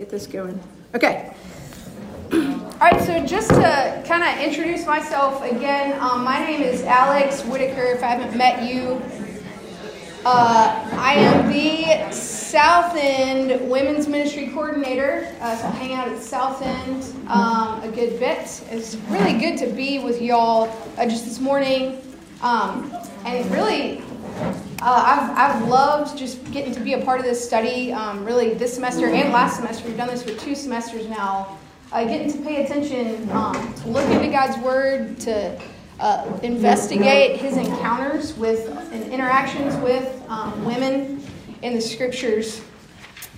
get this going. Okay. All right, so just to kind of introduce myself again, um, my name is Alex Whitaker. If I haven't met you, uh, I am the South End Women's Ministry Coordinator. Uh, so I hang out at South End um, a good bit. It's really good to be with y'all uh, just this morning. Um, and really, uh, I've, I've loved just getting to be a part of this study, um, really, this semester and last semester. We've done this for two semesters now. Uh, getting to pay attention, um, to look into God's Word, to uh, investigate His encounters with and interactions with um, women in the Scriptures,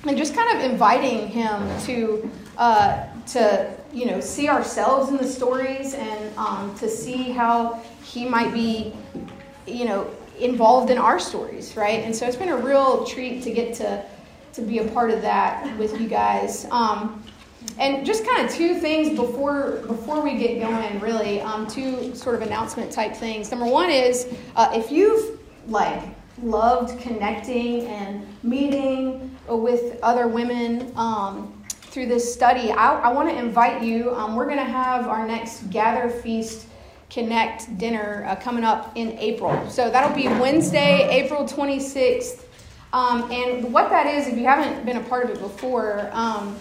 and just kind of inviting Him to uh, to you know see ourselves in the stories and um, to see how He might be you know involved in our stories, right? And so it's been a real treat to get to to be a part of that with you guys. Um, and just kind of two things before before we get going, really, um, two sort of announcement type things. Number one is uh, if you've like loved connecting and meeting with other women um, through this study, I, I want to invite you. Um, we're going to have our next Gather Feast Connect dinner uh, coming up in April. So that'll be Wednesday, April 26th. Um, and what that is, if you haven't been a part of it before, um,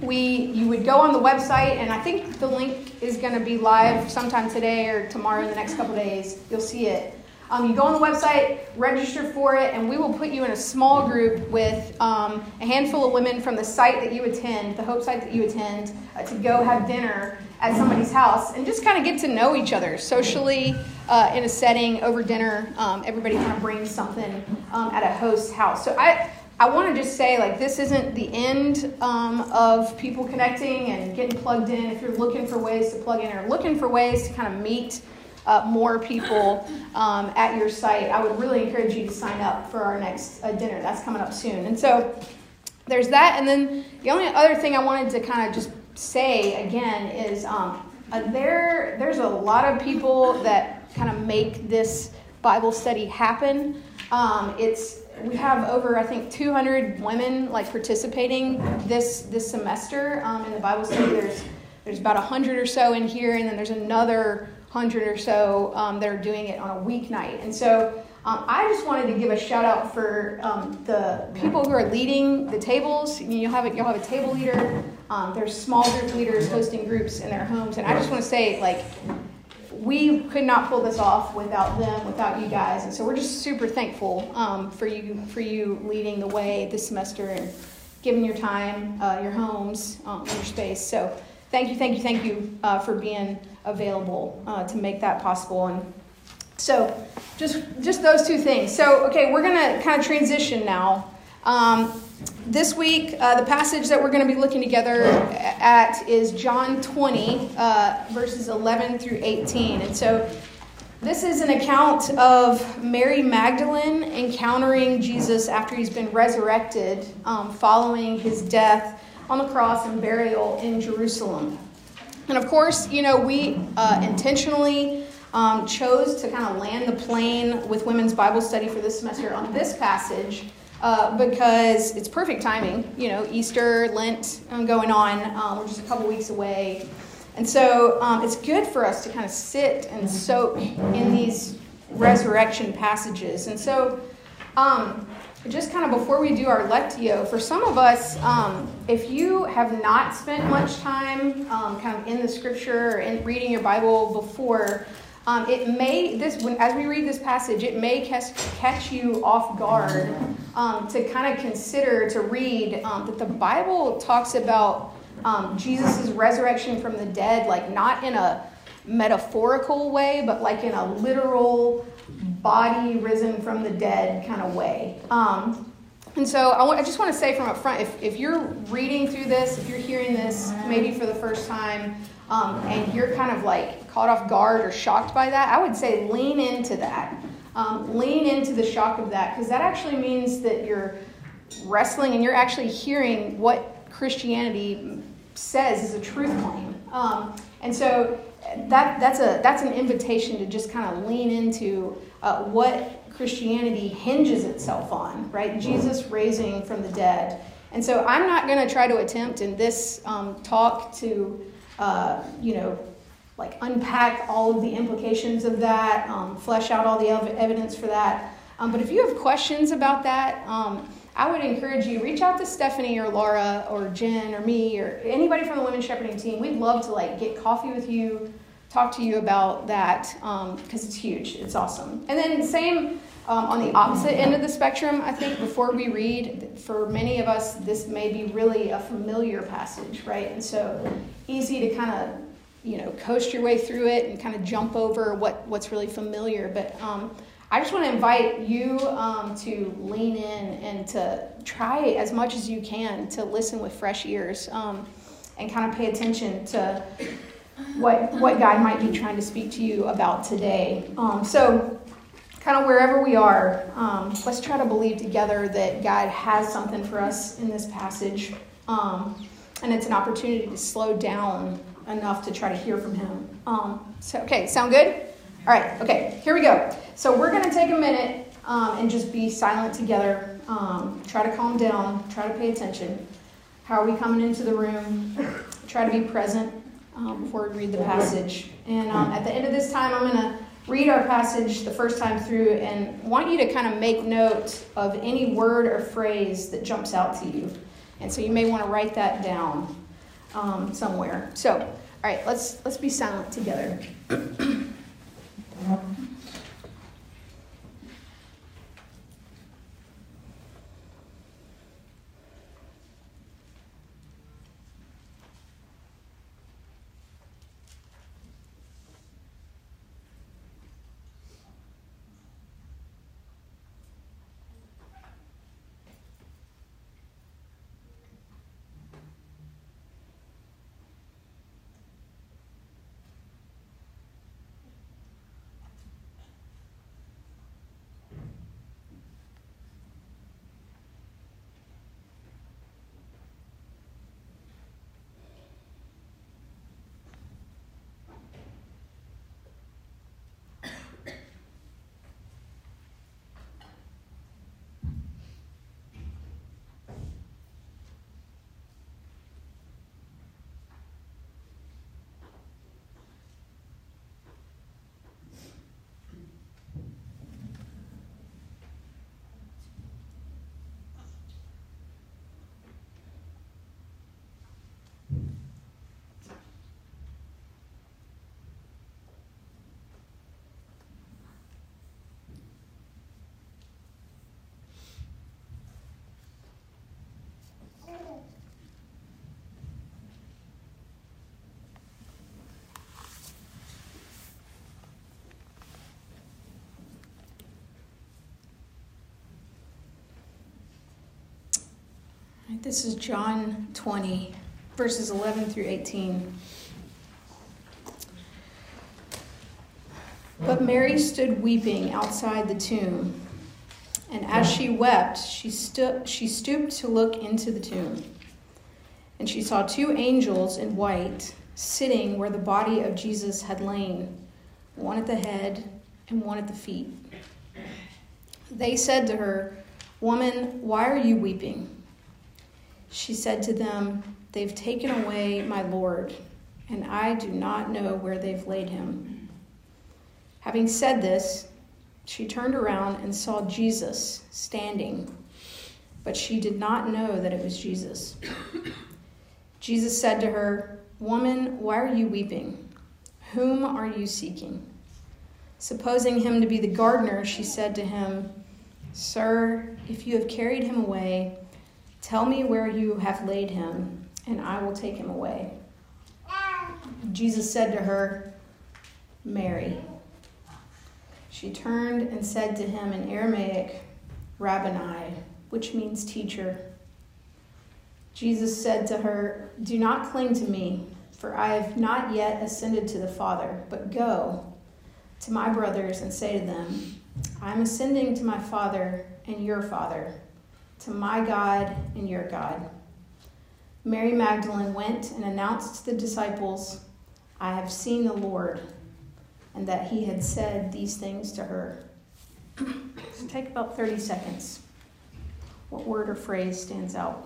we you would go on the website, and I think the link is going to be live sometime today or tomorrow in the next couple days. You'll see it. Um, you go on the website, register for it, and we will put you in a small group with um, a handful of women from the site that you attend, the Hope site that you attend, uh, to go have dinner at somebody's house and just kind of get to know each other socially uh, in a setting over dinner. Um, everybody kind of brings something um, at a host's house. So I, I want to just say, like, this isn't the end um, of people connecting and getting plugged in. If you're looking for ways to plug in or looking for ways to kind of meet uh, more people um, at your site, I would really encourage you to sign up for our next uh, dinner. That's coming up soon. And so there's that. And then the only other thing I wanted to kind of just say again is um, uh, there, there's a lot of people that kind of make this Bible study happen. Um, it's we have over I think 200 women like participating this this semester um, in the Bible study. There's there's about 100 or so in here, and then there's another 100 or so um, that are doing it on a weeknight. And so um, I just wanted to give a shout out for um, the people who are leading the tables. You'll have a, you'll have a table leader. Um, there's small group leaders hosting groups in their homes, and I just want to say like we could not pull this off without them, without you guys, and so we're just super thankful um, for you for you leading the way this semester and giving your time, uh, your homes, um, your space. So thank you, thank you, thank you uh, for being available uh, to make that possible. And so just just those two things. So okay, we're gonna kind of transition now. Um, this week, uh, the passage that we're going to be looking together at is John 20, uh, verses 11 through 18. And so this is an account of Mary Magdalene encountering Jesus after he's been resurrected um, following his death on the cross and burial in Jerusalem. And of course, you know, we uh, intentionally um, chose to kind of land the plane with women's Bible study for this semester on this passage uh, because it's perfect timing. You know, Easter, Lent um, going on. Um, we're just a couple weeks away. And so um, it's good for us to kind of sit and soak in these resurrection passages. And so, um, just kind of before we do our lectio, for some of us, um, if you have not spent much time um, kind of in the scripture in reading your Bible before, um, it may this when as we read this passage, it may catch, catch you off guard um, to kind of consider to read um, that the Bible talks about um, Jesus' resurrection from the dead, like not in a metaphorical way, but like in a literal body risen from the dead kind of way. Um, and so I, want, I just want to say from up front, if, if you're reading through this, if you're hearing this maybe for the first time, um, and you're kind of like caught off guard or shocked by that, I would say lean into that. Um, lean into the shock of that because that actually means that you're wrestling and you're actually hearing what Christianity says is a truth claim. Um, and so that, that's, a, that's an invitation to just kind of lean into uh, what Christianity hinges itself on, right? Jesus raising from the dead. And so I'm not going to try to attempt in this um, talk to, uh, you know, like unpack all of the implications of that, um, flesh out all the ev- evidence for that. Um, but if you have questions about that, um, I would encourage you reach out to Stephanie or Laura or Jen or me or anybody from the women's shepherding team. We'd love to like get coffee with you, talk to you about that because um, it's huge. It's awesome. And then same um, on the opposite end of the spectrum. I think before we read, for many of us, this may be really a familiar passage, right? And so easy to kind of you know coast your way through it and kind of jump over what what's really familiar, but um, I just want to invite you um, to lean in and to try as much as you can to listen with fresh ears um, and kind of pay attention to what, what God might be trying to speak to you about today. Um, so, kind of wherever we are, um, let's try to believe together that God has something for us in this passage. Um, and it's an opportunity to slow down enough to try to hear from Him. Um, so, okay, sound good? All right, okay, here we go. So we're going to take a minute um, and just be silent together. Um, try to calm down, try to pay attention. How are we coming into the room? Try to be present um, before we read the passage. And um, at the end of this time, I'm going to read our passage the first time through and want you to kind of make note of any word or phrase that jumps out to you. And so you may want to write that down um, somewhere. So, all right, let's let's be silent together. This is John 20, verses 11 through 18. But Mary stood weeping outside the tomb. And as she wept, she, stu- she stooped to look into the tomb. And she saw two angels in white sitting where the body of Jesus had lain, one at the head and one at the feet. They said to her, Woman, why are you weeping? She said to them, They've taken away my Lord, and I do not know where they've laid him. Having said this, she turned around and saw Jesus standing, but she did not know that it was Jesus. Jesus said to her, Woman, why are you weeping? Whom are you seeking? Supposing him to be the gardener, she said to him, Sir, if you have carried him away, Tell me where you have laid him, and I will take him away. Jesus said to her, Mary. She turned and said to him in Aramaic, Rabboni, which means teacher. Jesus said to her, Do not cling to me, for I have not yet ascended to the Father, but go to my brothers and say to them, I am ascending to my Father and your Father to my God and your God. Mary Magdalene went and announced to the disciples, I have seen the Lord, and that he had said these things to her. take about 30 seconds. What word or phrase stands out?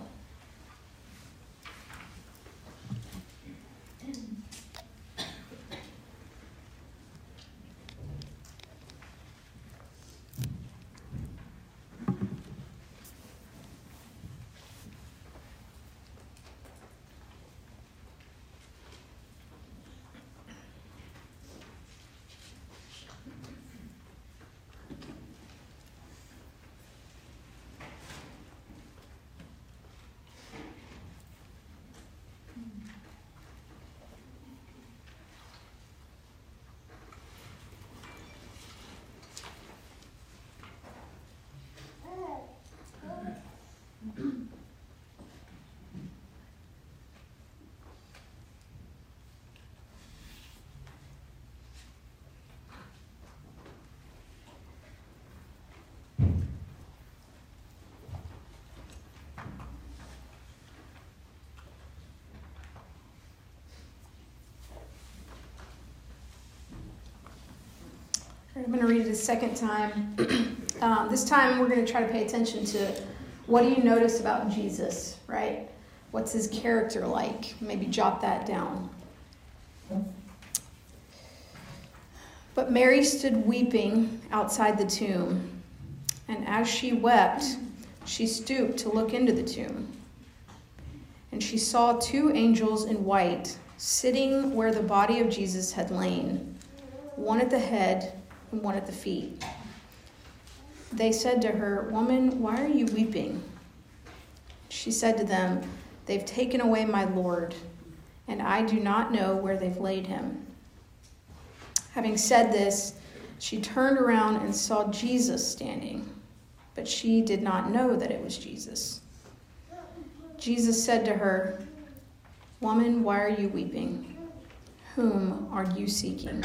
I'm going to read it a second time. um, this time we're going to try to pay attention to what do you notice about Jesus, right? What's his character like? Maybe jot that down. But Mary stood weeping outside the tomb, and as she wept, she stooped to look into the tomb. And she saw two angels in white sitting where the body of Jesus had lain, one at the head and one at the feet. They said to her, Woman, why are you weeping? She said to them, They've taken away my Lord, and I do not know where they've laid him. Having said this, she turned around and saw Jesus standing, but she did not know that it was Jesus. Jesus said to her, Woman, why are you weeping? Whom are you seeking?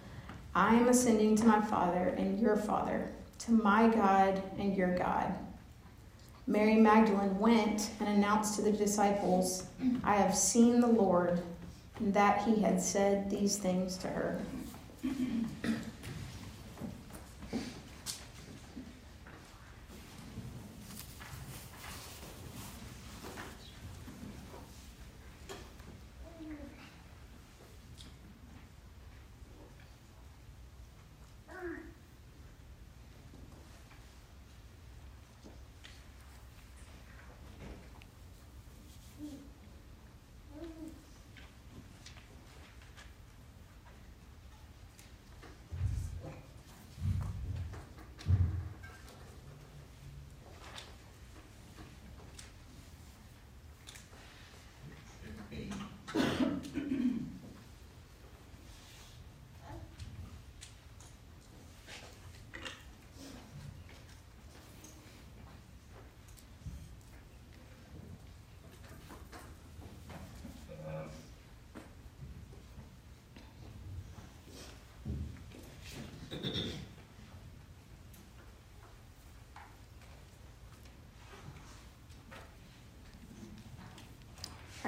I am ascending to my Father and your Father, to my God and your God. Mary Magdalene went and announced to the disciples, I have seen the Lord, and that he had said these things to her.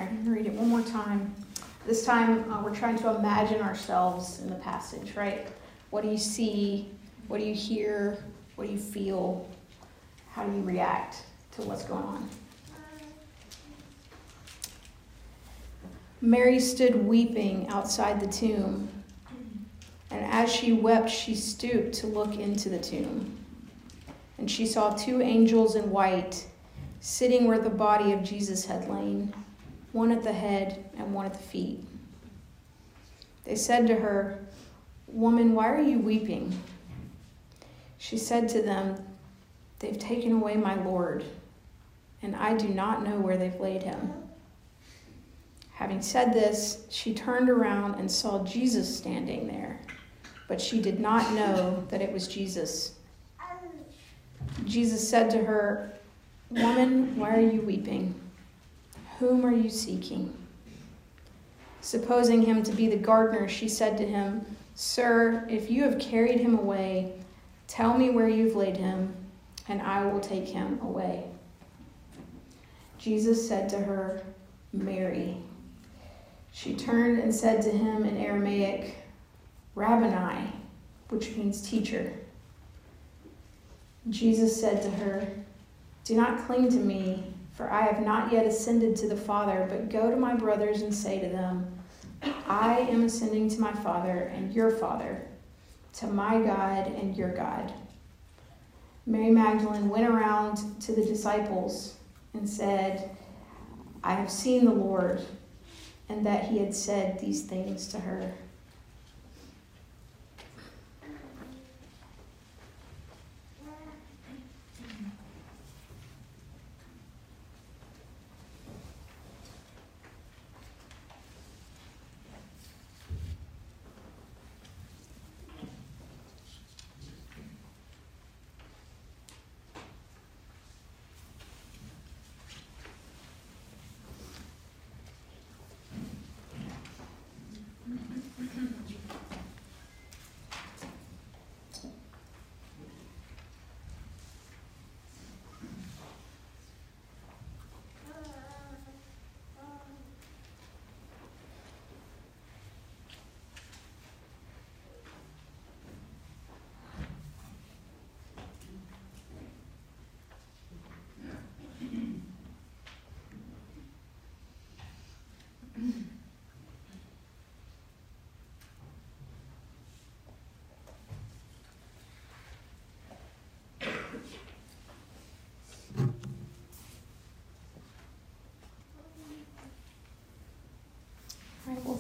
To read it one more time. This time, uh, we're trying to imagine ourselves in the passage, right? What do you see? What do you hear? What do you feel? How do you react to what's going on? Mary stood weeping outside the tomb, and as she wept, she stooped to look into the tomb. And she saw two angels in white sitting where the body of Jesus had lain one at the head and one at the feet. They said to her, Woman, why are you weeping? She said to them, They've taken away my Lord, and I do not know where they've laid him. Having said this, she turned around and saw Jesus standing there, but she did not know that it was Jesus. Jesus said to her, Woman, why are you weeping? Whom are you seeking? Supposing him to be the gardener, she said to him, Sir, if you have carried him away, tell me where you've laid him, and I will take him away. Jesus said to her, Mary. She turned and said to him in Aramaic, Rabboni, which means teacher. Jesus said to her, Do not cling to me for I have not yet ascended to the Father, but go to my brothers and say to them, I am ascending to my Father and your Father, to my God and your God. Mary Magdalene went around to the disciples and said, I have seen the Lord, and that he had said these things to her.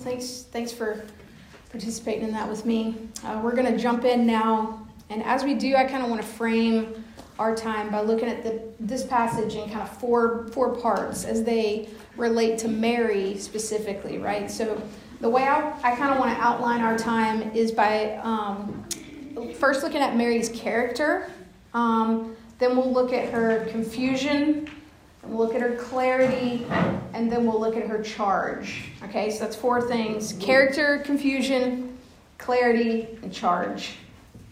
Thanks, thanks for participating in that with me. Uh, we're going to jump in now, and as we do, I kind of want to frame our time by looking at the, this passage in kind of four four parts as they relate to Mary specifically, right? So the way I, I kind of want to outline our time is by um, first looking at Mary's character, um, then we'll look at her confusion, and we'll look at her clarity, and then we'll look at her charge. Okay, so that's four things character, confusion, clarity, and charge.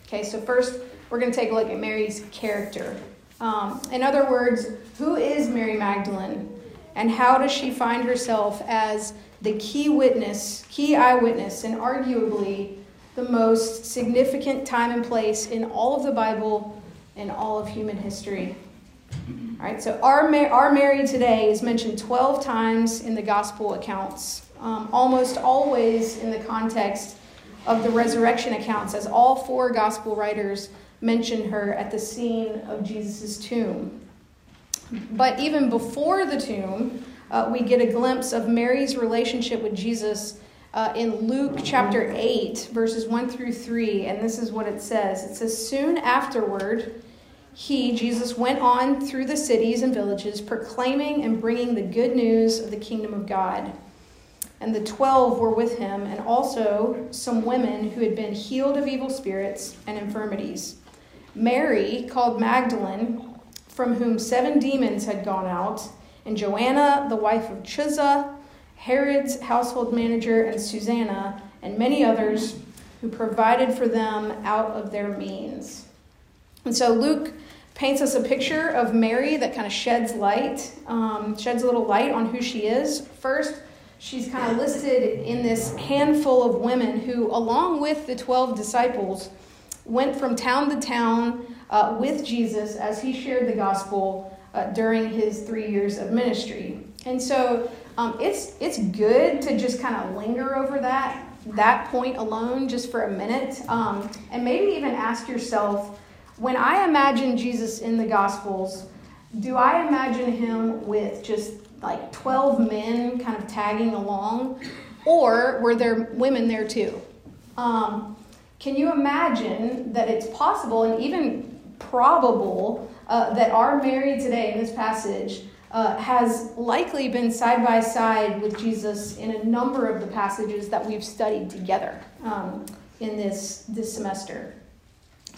Okay, so first we're going to take a look at Mary's character. Um, in other words, who is Mary Magdalene, and how does she find herself as the key witness, key eyewitness, and arguably the most significant time and place in all of the Bible and all of human history? All right, so our, our Mary today is mentioned 12 times in the gospel accounts, um, almost always in the context of the resurrection accounts, as all four gospel writers mention her at the scene of Jesus' tomb. But even before the tomb, uh, we get a glimpse of Mary's relationship with Jesus uh, in Luke chapter 8, verses 1 through 3. And this is what it says It says, Soon afterward, he, Jesus, went on through the cities and villages, proclaiming and bringing the good news of the kingdom of God. And the twelve were with him, and also some women who had been healed of evil spirits and infirmities. Mary, called Magdalene, from whom seven demons had gone out, and Joanna, the wife of Chuza, Herod's household manager, and Susanna, and many others who provided for them out of their means. And so Luke paints us a picture of Mary that kind of sheds light, um, sheds a little light on who she is. First, she's kind of listed in this handful of women who, along with the 12 disciples, went from town to town uh, with Jesus as he shared the gospel uh, during his three years of ministry. And so um, it's, it's good to just kind of linger over that, that point alone just for a minute um, and maybe even ask yourself when I imagine Jesus in the gospels, do I imagine him with just like 12 men kind of tagging along? Or were there women there too? Um, can you imagine that it's possible and even probable uh, that our Mary today in this passage uh, has likely been side by side with Jesus in a number of the passages that we've studied together um, in this, this semester?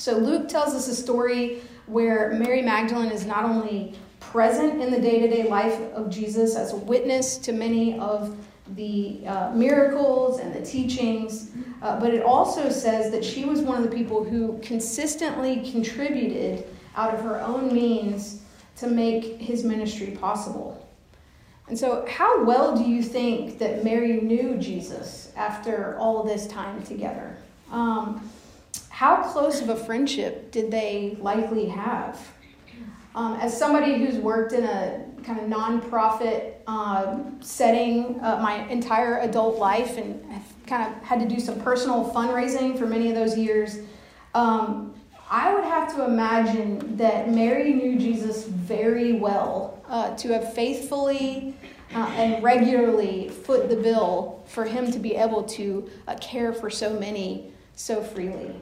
So Luke tells us a story where Mary Magdalene is not only present in the day to day life of Jesus as a witness to many of the uh, miracles and the teachings, uh, but it also says that she was one of the people who consistently contributed out of her own means to make his ministry possible. And so, how well do you think that Mary knew Jesus after all this time together? Um, how close of a friendship did they likely have? Um, as somebody who's worked in a kind of nonprofit um, setting uh, my entire adult life and have kind of had to do some personal fundraising for many of those years, um, I would have to imagine that Mary knew Jesus very well uh, to have faithfully uh, and regularly foot the bill for him to be able to uh, care for so many so freely.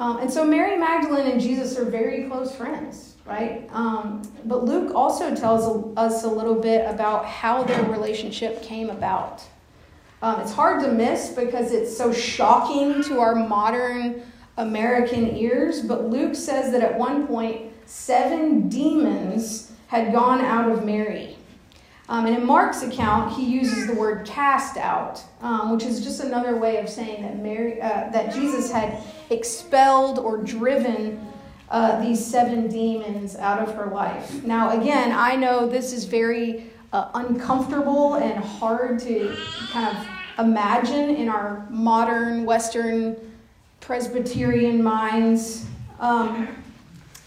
Um, and so Mary Magdalene and Jesus are very close friends right? Um, but Luke also tells us a little bit about how their relationship came about. Um, it's hard to miss because it's so shocking to our modern American ears, but Luke says that at one point, seven demons had gone out of Mary. Um, and in Mark's account, he uses the word cast out, um, which is just another way of saying that Mary, uh, that Jesus had expelled or driven uh, these seven demons out of her life. Now, again, I know this is very uh, uncomfortable and hard to kind of imagine in our modern Western Presbyterian minds. Um,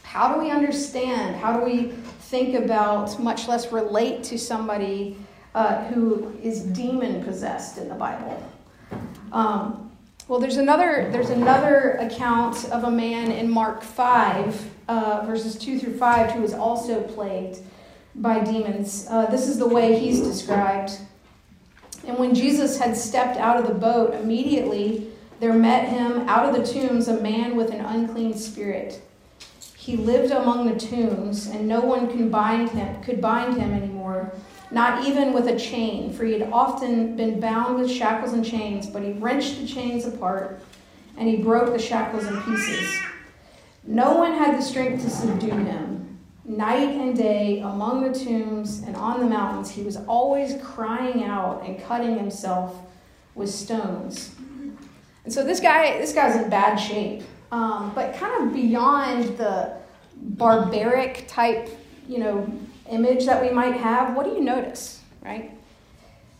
how do we understand? How do we think about, much less relate to somebody uh, who is demon possessed in the Bible? Um, well, there's another, there's another account of a man in Mark 5, uh, verses 2 through 5, who was also plagued by demons. Uh, this is the way he's described. And when Jesus had stepped out of the boat, immediately there met him out of the tombs a man with an unclean spirit. He lived among the tombs, and no one could bind him, could bind him anymore, not even with a chain, for he had often been bound with shackles and chains, but he wrenched the chains apart, and he broke the shackles in pieces. No one had the strength to subdue him. Night and day, among the tombs and on the mountains, he was always crying out and cutting himself with stones. And so this guy, this guy's in bad shape. Um, but kind of beyond the barbaric type, you know, image that we might have, what do you notice, right?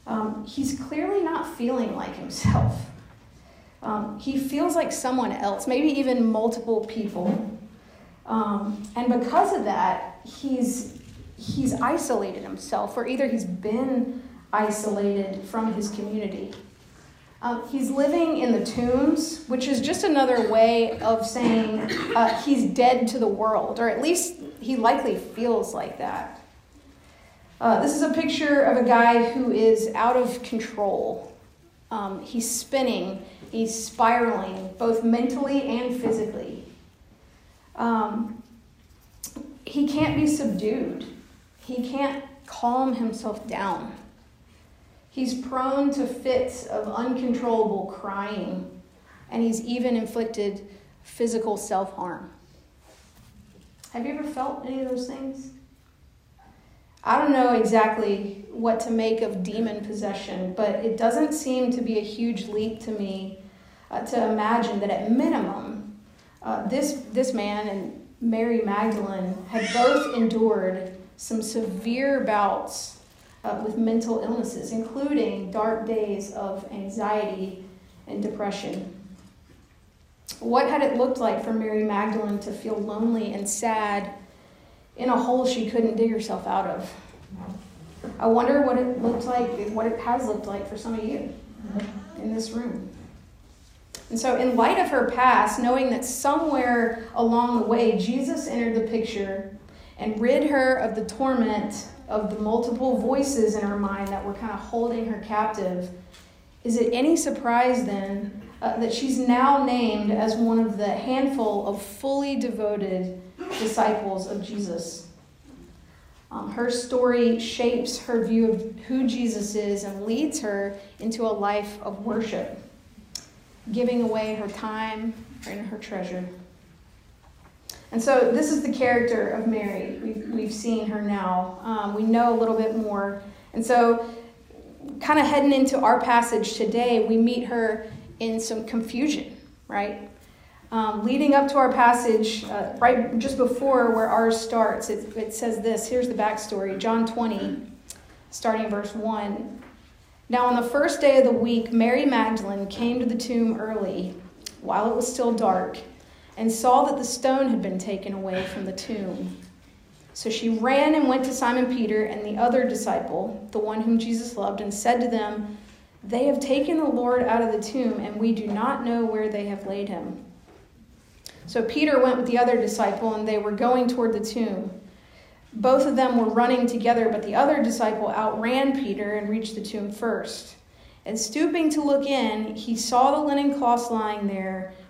Um, he's clearly not feeling like himself. Um, he feels like someone else, maybe even multiple people. Um, and because of that, he's, he's isolated himself, or either he's been isolated from his community. Um, he's living in the tombs, which is just another way of saying uh, he's dead to the world, or at least he likely feels like that. Uh, this is a picture of a guy who is out of control. Um, he's spinning, he's spiraling, both mentally and physically. Um, he can't be subdued, he can't calm himself down. He's prone to fits of uncontrollable crying, and he's even inflicted physical self harm. Have you ever felt any of those things? I don't know exactly what to make of demon possession, but it doesn't seem to be a huge leap to me uh, to imagine that at minimum, uh, this, this man and Mary Magdalene had both endured some severe bouts uh, with mental illnesses, including dark days of anxiety and depression. What had it looked like for Mary Magdalene to feel lonely and sad in a hole she couldn't dig herself out of? I wonder what it looked like, what it has looked like for some of you in this room. And so, in light of her past, knowing that somewhere along the way Jesus entered the picture and rid her of the torment of the multiple voices in her mind that were kind of holding her captive, is it any surprise then uh, that she's now named as one of the handful of fully devoted disciples of Jesus? Um, her story shapes her view of who Jesus is and leads her into a life of worship, giving away her time and her treasure. And so this is the character of Mary. We've, we've seen her now. Um, we know a little bit more. And so, kind of heading into our passage today, we meet her in some confusion, right? Um, leading up to our passage, uh, right just before where ours starts, it, it says this. Here's the backstory John 20, starting verse 1. Now, on the first day of the week, Mary Magdalene came to the tomb early, while it was still dark and saw that the stone had been taken away from the tomb. So she ran and went to Simon Peter and the other disciple, the one whom Jesus loved, and said to them, They have taken the Lord out of the tomb, and we do not know where they have laid him. So Peter went with the other disciple, and they were going toward the tomb. Both of them were running together, but the other disciple outran Peter and reached the tomb first. And stooping to look in, he saw the linen cloths lying there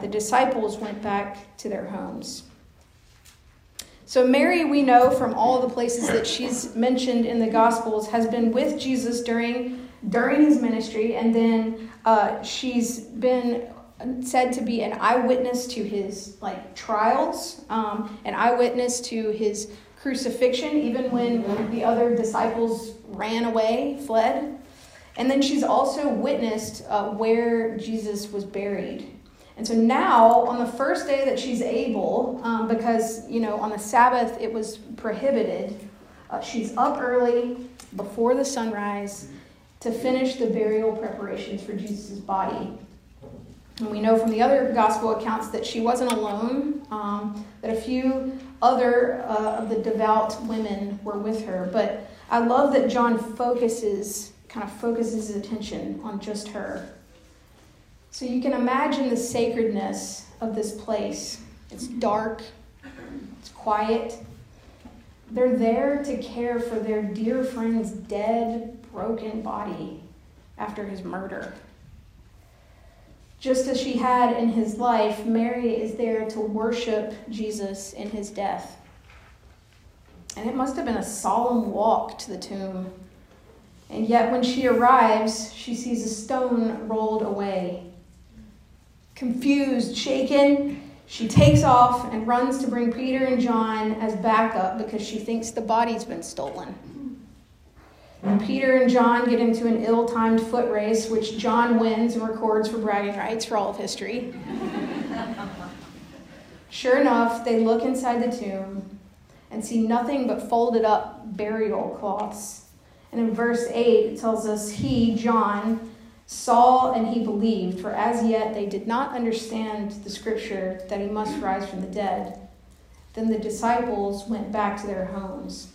the disciples went back to their homes. So, Mary, we know from all the places that she's mentioned in the Gospels, has been with Jesus during, during his ministry, and then uh, she's been said to be an eyewitness to his like trials, um, an eyewitness to his crucifixion, even when the other disciples ran away, fled. And then she's also witnessed uh, where Jesus was buried. And so now, on the first day that she's able, um, because, you know, on the Sabbath it was prohibited, uh, she's up early before the sunrise, to finish the burial preparations for Jesus' body. And we know from the other gospel accounts that she wasn't alone, um, that a few other uh, of the devout women were with her. But I love that John focuses, kind of focuses his attention on just her. So you can imagine the sacredness of this place. It's dark, it's quiet. They're there to care for their dear friend's dead, broken body after his murder. Just as she had in his life, Mary is there to worship Jesus in his death. And it must have been a solemn walk to the tomb. And yet, when she arrives, she sees a stone rolled away. Confused, shaken, she takes off and runs to bring Peter and John as backup because she thinks the body's been stolen. And Peter and John get into an ill timed foot race, which John wins and records for bragging rights for all of history. sure enough, they look inside the tomb and see nothing but folded up burial cloths. And in verse 8, it tells us, He, John, saw and he believed, for as yet they did not understand the scripture that he must rise from the dead. Then the disciples went back to their homes.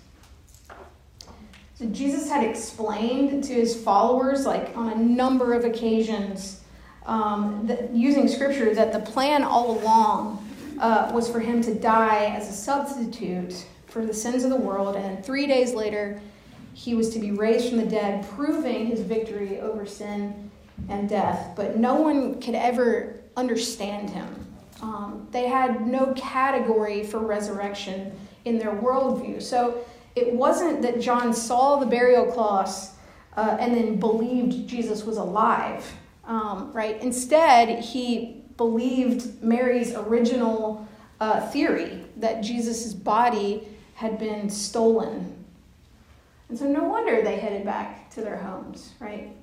So Jesus had explained to his followers, like on a number of occasions, um, that, using scripture, that the plan all along uh, was for him to die as a substitute for the sins of the world, and three days later, he was to be raised from the dead, proving his victory over sin and death. But no one could ever understand him. Um, they had no category for resurrection in their worldview. So it wasn't that John saw the burial cloths uh, and then believed Jesus was alive, um, right? Instead, he believed Mary's original uh, theory that Jesus' body had been stolen. And so, no wonder they headed back to their homes, right?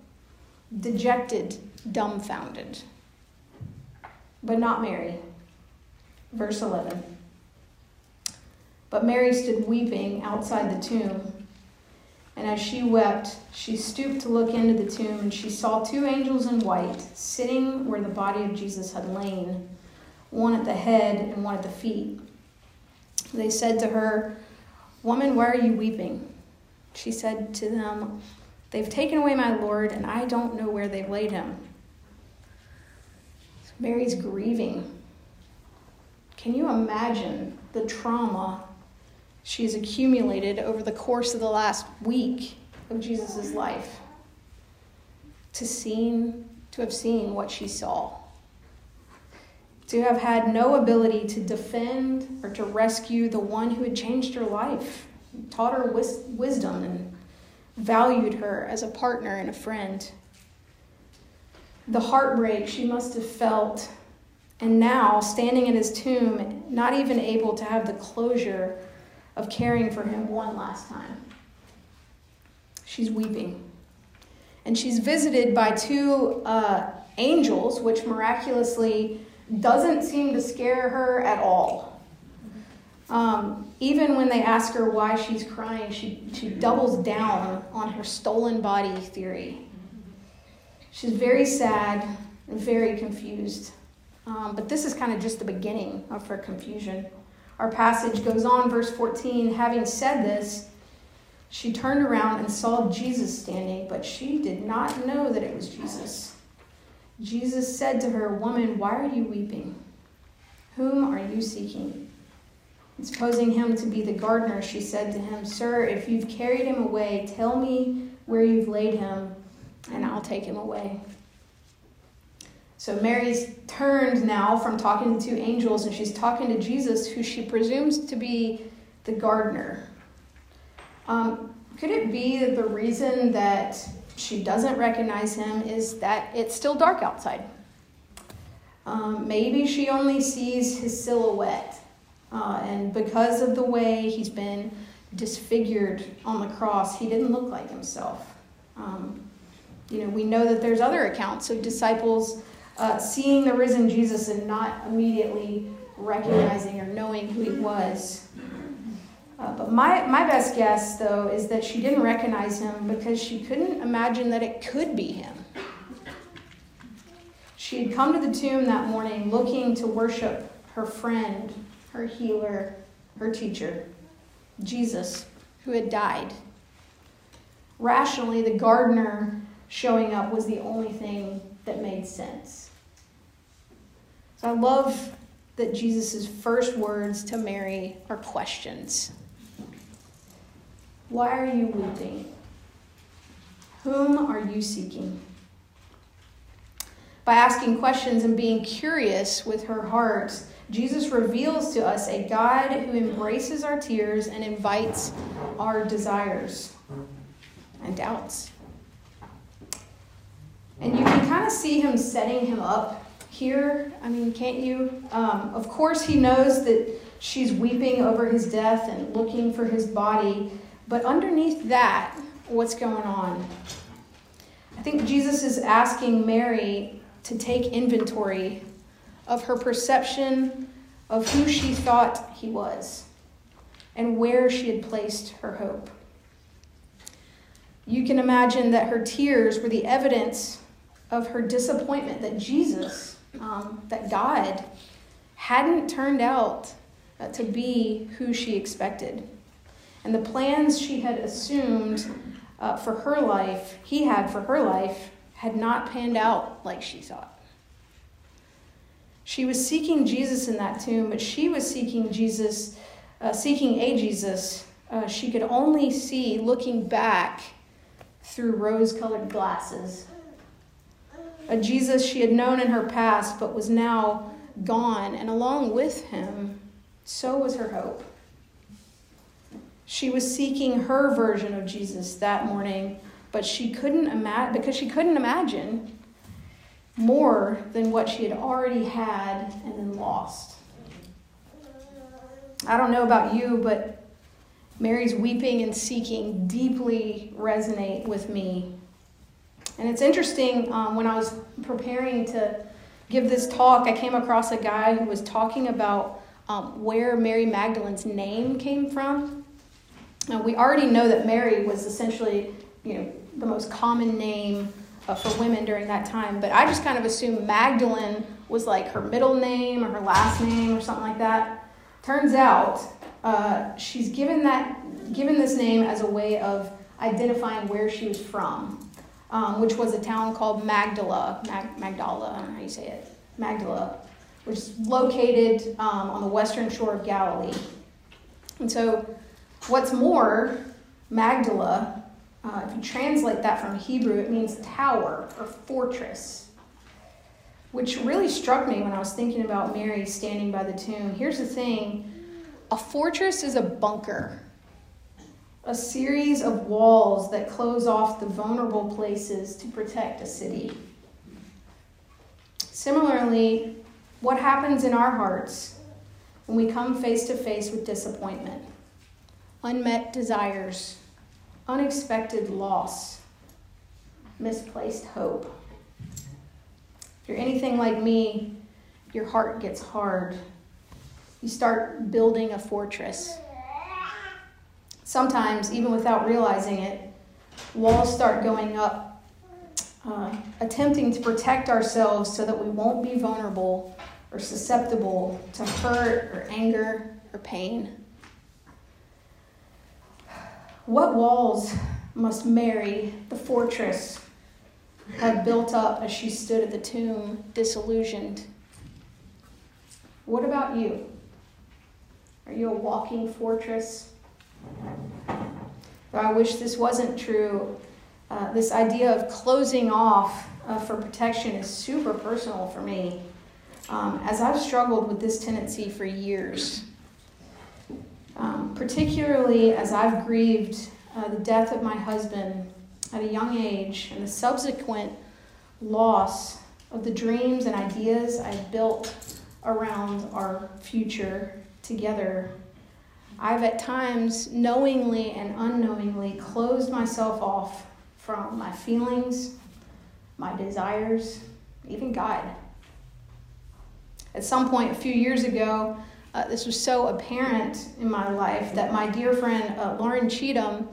Dejected, dumbfounded. But not Mary. Verse 11. But Mary stood weeping outside the tomb. And as she wept, she stooped to look into the tomb, and she saw two angels in white sitting where the body of Jesus had lain, one at the head and one at the feet. They said to her, Woman, why are you weeping? She said to them, They've taken away my Lord, and I don't know where they've laid him. Mary's grieving. Can you imagine the trauma she's accumulated over the course of the last week of Jesus' life to seen to have seen what she saw to have had no ability to defend or to rescue the one who had changed her life taught her wis- wisdom and valued her as a partner and a friend the heartbreak she must have felt and now standing in his tomb not even able to have the closure of caring for him one last time. She's weeping. And she's visited by two uh, angels, which miraculously doesn't seem to scare her at all. Um, even when they ask her why she's crying, she, she doubles down on her stolen body theory. She's very sad and very confused. Um, but this is kind of just the beginning of her confusion. Our passage goes on, verse 14. Having said this, she turned around and saw Jesus standing, but she did not know that it was Jesus. Jesus said to her, Woman, why are you weeping? Whom are you seeking? Supposing him to be the gardener, she said to him, Sir, if you've carried him away, tell me where you've laid him, and I'll take him away. So Mary's turned now from talking to two angels and she's talking to Jesus, who she presumes to be the gardener. Um, could it be that the reason that she doesn't recognize him is that it's still dark outside? Um, maybe she only sees his silhouette. Uh, and because of the way he's been disfigured on the cross, he didn't look like himself. Um, you know, we know that there's other accounts of disciples uh, seeing the risen Jesus and not immediately recognizing or knowing who he was. Uh, but my, my best guess, though, is that she didn't recognize him because she couldn't imagine that it could be him. She had come to the tomb that morning looking to worship her friend, her healer, her teacher, Jesus, who had died. Rationally, the gardener showing up was the only thing that made sense. So I love that Jesus' first words to Mary are questions. Why are you weeping? Whom are you seeking? By asking questions and being curious with her heart, Jesus reveals to us a God who embraces our tears and invites our desires and doubts. And you can kind of see him setting him up here. I mean, can't you? Um, of course, he knows that she's weeping over his death and looking for his body. But underneath that, what's going on? I think Jesus is asking Mary to take inventory of her perception of who she thought he was and where she had placed her hope. You can imagine that her tears were the evidence of her disappointment that Jesus, um, that God, hadn't turned out uh, to be who she expected. And the plans she had assumed uh, for her life, he had for her life, had not panned out like she thought. She was seeking Jesus in that tomb, but she was seeking Jesus, uh, seeking a Jesus uh, she could only see looking back through rose colored glasses. A Jesus she had known in her past, but was now gone, and along with him, so was her hope. She was seeking her version of Jesus that morning but she couldn't imagine because she couldn't imagine more than what she had already had and then lost. I don't know about you, but Mary's weeping and seeking deeply resonate with me. And it's interesting, um, when I was preparing to give this talk, I came across a guy who was talking about um, where Mary Magdalene's name came from. Now, we already know that Mary was essentially, you know, the most common name uh, for women during that time. But I just kind of assumed Magdalene was like her middle name or her last name or something like that. Turns out uh, she's given that given this name as a way of identifying where she was from, um, which was a town called Magdala, Mag- Magdala, I don't know how you say it, Magdala, which is located um, on the western shore of Galilee. And so, what's more, Magdala uh, if you translate that from Hebrew, it means tower or fortress, which really struck me when I was thinking about Mary standing by the tomb. Here's the thing a fortress is a bunker, a series of walls that close off the vulnerable places to protect a city. Similarly, what happens in our hearts when we come face to face with disappointment, unmet desires, unexpected loss, misplaced hope. If you're anything like me, your heart gets hard. You start building a fortress. Sometimes, even without realizing it, walls start going up, uh, attempting to protect ourselves so that we won't be vulnerable or susceptible to hurt or anger or pain. What walls must Mary, the fortress, have built up as she stood at the tomb, disillusioned? What about you? Are you a walking fortress? Though I wish this wasn't true. Uh, this idea of closing off uh, for protection is super personal for me, um, as I've struggled with this tendency for years um, particularly as I've grieved uh, the death of my husband at a young age and the subsequent loss of the dreams and ideas I built around our future together. I've at times knowingly and unknowingly closed myself off from my feelings, my desires, even God. At some point a few years ago, uh, this was so apparent in my life that my dear friend uh, Lauren Cheatham,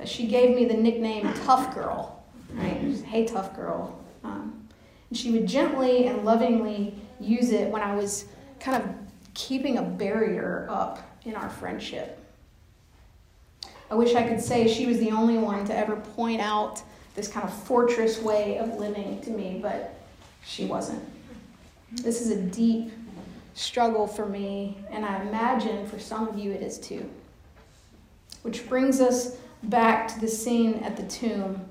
uh, she gave me the nickname Tough Girl. Right? Hey, Tough Girl. Um, and she would gently and lovingly use it when I was kind of keeping a barrier up in our friendship. I wish I could say she was the only one to ever point out this kind of fortress way of living to me, but she wasn't. This is a deep struggle for me, and I imagine for some of you it is too. Which brings us back to the scene at the tomb.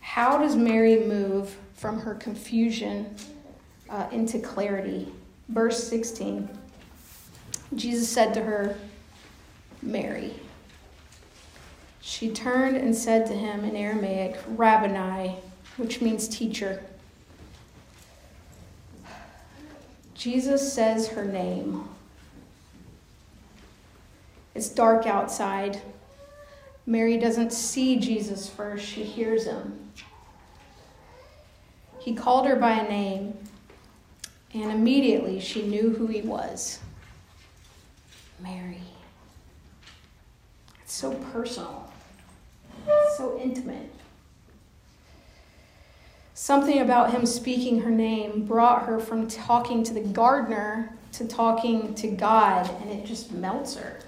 How does Mary move from her confusion uh, into clarity? Verse 16 Jesus said to her, Mary. She turned and said to him in Aramaic, Rabboni, which means teacher. Jesus says her name. It's dark outside. Mary doesn't see Jesus first, she hears him. He called her by a name, and immediately she knew who he was Mary. It's so personal, so intimate. Something about him speaking her name brought her from talking to the gardener to talking to God, and it just melts her.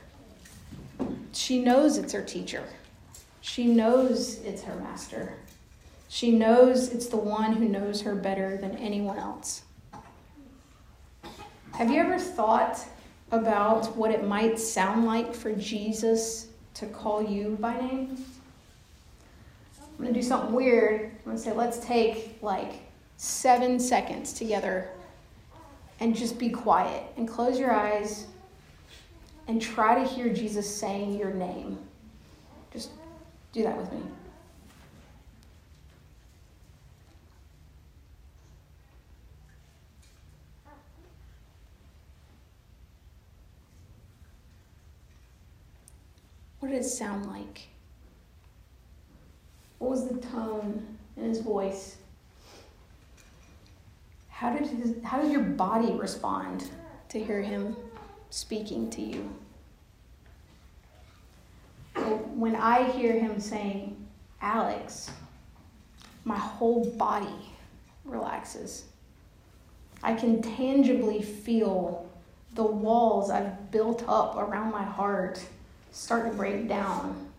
She knows it's her teacher. She knows it's her master. She knows it's the one who knows her better than anyone else. Have you ever thought about what it might sound like for Jesus to call you by name? I'm to do something weird. I'm to say, let's take like seven seconds together and just be quiet and close your eyes and try to hear Jesus saying your name. Just do that with me. What did it sound like? Was the tone in his voice? How did, his, how did your body respond to hear him speaking to you? When I hear him saying, Alex, my whole body relaxes. I can tangibly feel the walls I've built up around my heart start to break down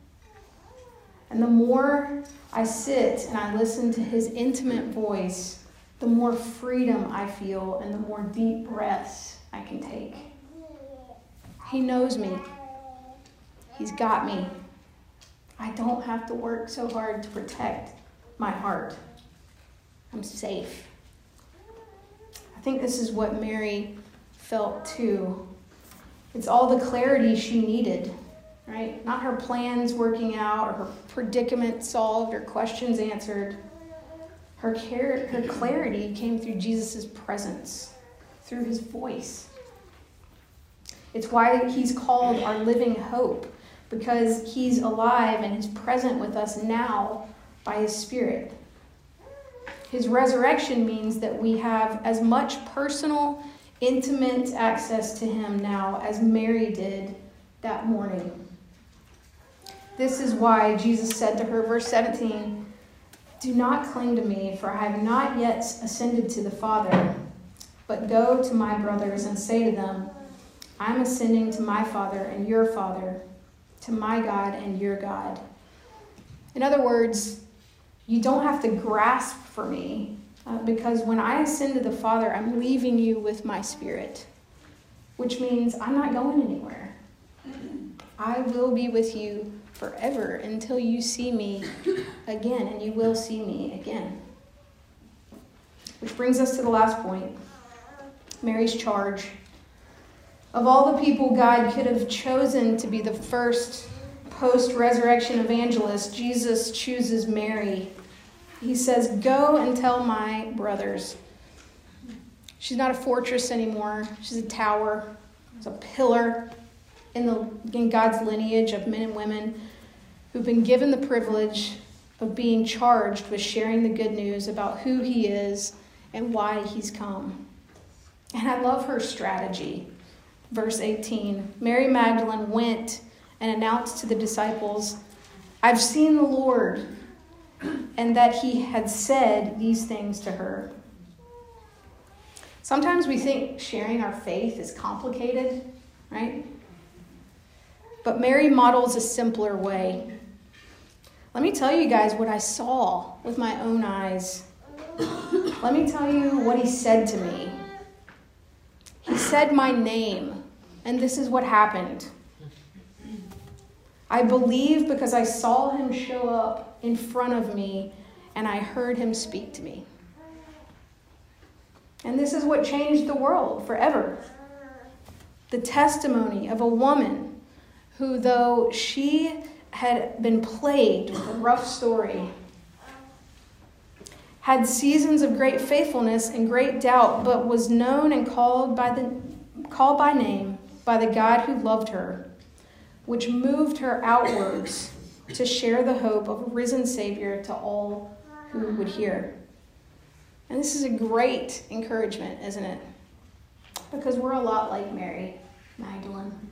and the more I sit and I listen to his intimate voice, the more freedom I feel and the more deep breaths I can take. He knows me, He's got me. I don't have to work so hard to protect my heart. I'm safe. I think this is what Mary felt too. It's all the clarity she needed right? Not her plans working out or her predicament solved or questions answered. Her, care, her clarity came through Jesus' presence, through his voice. It's why he's called our living hope, because he's alive and is present with us now by his Spirit. His resurrection means that we have as much personal, intimate access to him now as Mary did that morning. This is why Jesus said to her, verse 17, Do not cling to me, for I have not yet ascended to the Father, but go to my brothers and say to them, I am ascending to my Father and your Father, to my God and your God. In other words, you don't have to grasp for me, uh, because when I ascend to the Father, I'm leaving you with my Spirit, which means I'm not going anywhere. I will be with you forever until you see me again, and you will see me again. Which brings us to the last point Mary's charge. Of all the people God could have chosen to be the first post resurrection evangelist, Jesus chooses Mary. He says, Go and tell my brothers. She's not a fortress anymore, she's a tower, she's a pillar in, the, in God's lineage of men and women who've been given the privilege of being charged with sharing the good news about who He is and why He's come. And I love her strategy. verse 18. Mary Magdalene went and announced to the disciples, I've seen the Lord, and that he had said these things to her. Sometimes we think sharing our faith is complicated, right? But Mary models a simpler way. Let me tell you guys what I saw with my own eyes. Let me tell you what he said to me. He said my name, and this is what happened. I believe because I saw him show up in front of me and I heard him speak to me. And this is what changed the world forever. The testimony of a woman who, though she had been plagued with a rough story, had seasons of great faithfulness and great doubt, but was known and called by, the, called by name by the God who loved her, which moved her outwards to share the hope of a risen Savior to all who would hear. And this is a great encouragement, isn't it? Because we're a lot like Mary Magdalene,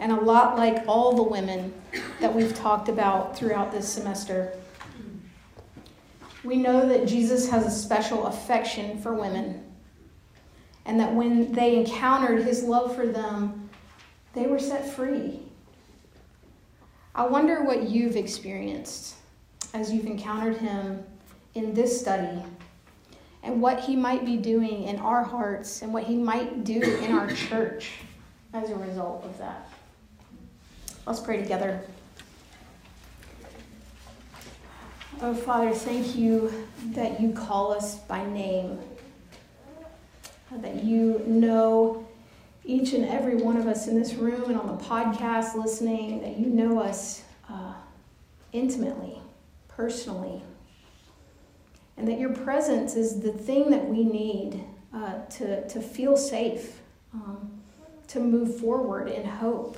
and a lot like all the women that we've talked about throughout this semester. We know that Jesus has a special affection for women, and that when they encountered his love for them, they were set free. I wonder what you've experienced as you've encountered him in this study and what he might be doing in our hearts and what he might do in our church as a result of that. Let's pray together. Oh, Father, thank you that you call us by name, that you know each and every one of us in this room and on the podcast listening, that you know us uh, intimately, personally, and that your presence is the thing that we need uh, to, to feel safe, um, to move forward in hope,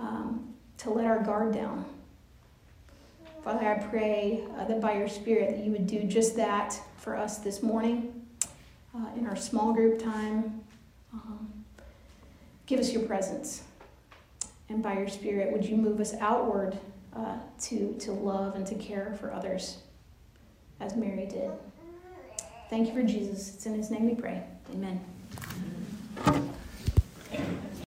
um, to let our guard down. Father, I pray uh, that by your Spirit that you would do just that for us this morning uh, in our small group time. Um, give us your presence. And by your Spirit, would you move us outward uh, to, to love and to care for others as Mary did? Thank you for Jesus. It's in his name we pray. Amen.